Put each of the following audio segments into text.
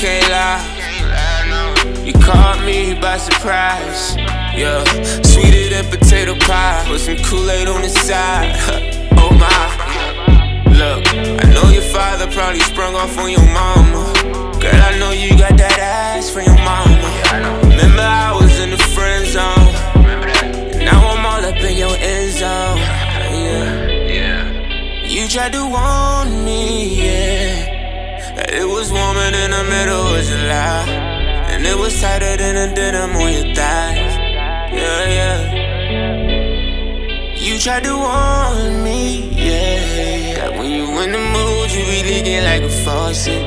can't lie. You caught me by surprise. Yeah, sweeter than potato pie. Put some Kool-Aid on the side. oh my. Look, I know your father probably sprung off on your mama. Girl, I know you got that ass for your mama. Remember I was in the friend zone. Now I'm all up in your end zone. Yeah. Yeah. You tried to warn me, yeah. It was was a. And it was tighter than a denim on your thighs. Yeah, yeah. You tried to warn me, yeah. That when you in the mood, you be leaking like a faucet.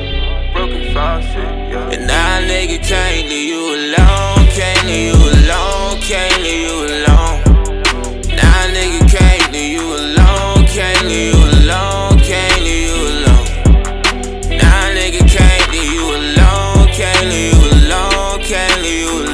Broken faucet, yeah. And now nigga can't leave you alone, can't leave you you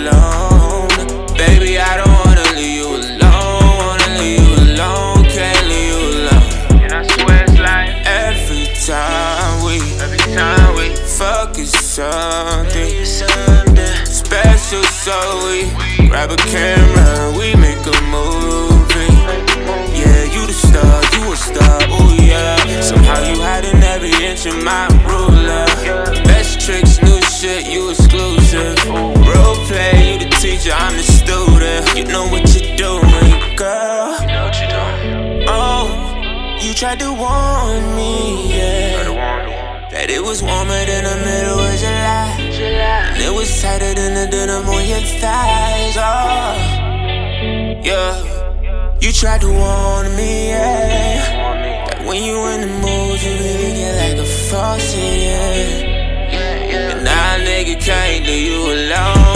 tried to warn me, yeah. That it was warmer than the middle of July. And it was tighter than the denim on your thighs. Oh, yeah. You tried to warn me, yeah. That when you in the mood, you really get like a faucet, yeah. And now nigga can't leave you alone,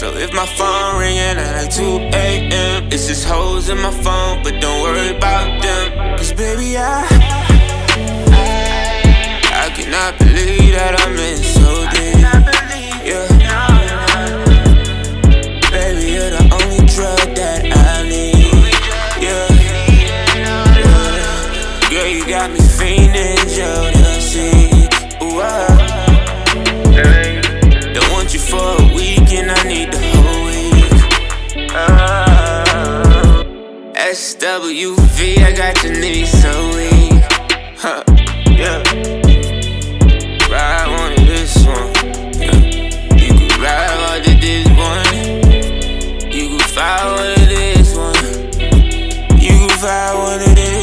So if my phone ringing at like 2 a.m., it's just hoes in my phone, but don't worry about them. Cause baby, I, I, cannot believe that I'm in so deep. Yeah, baby, you're the only drug that I need. Yeah, girl, you got me fiending, jealousy. Ooh, ah. weekend, I need the whole week. Oh. Uh, SWV, I got your knees so weak. Huh, yeah. Ride on this one. Yeah. You can ride on this one. You can fire one of this one. You can fire one of this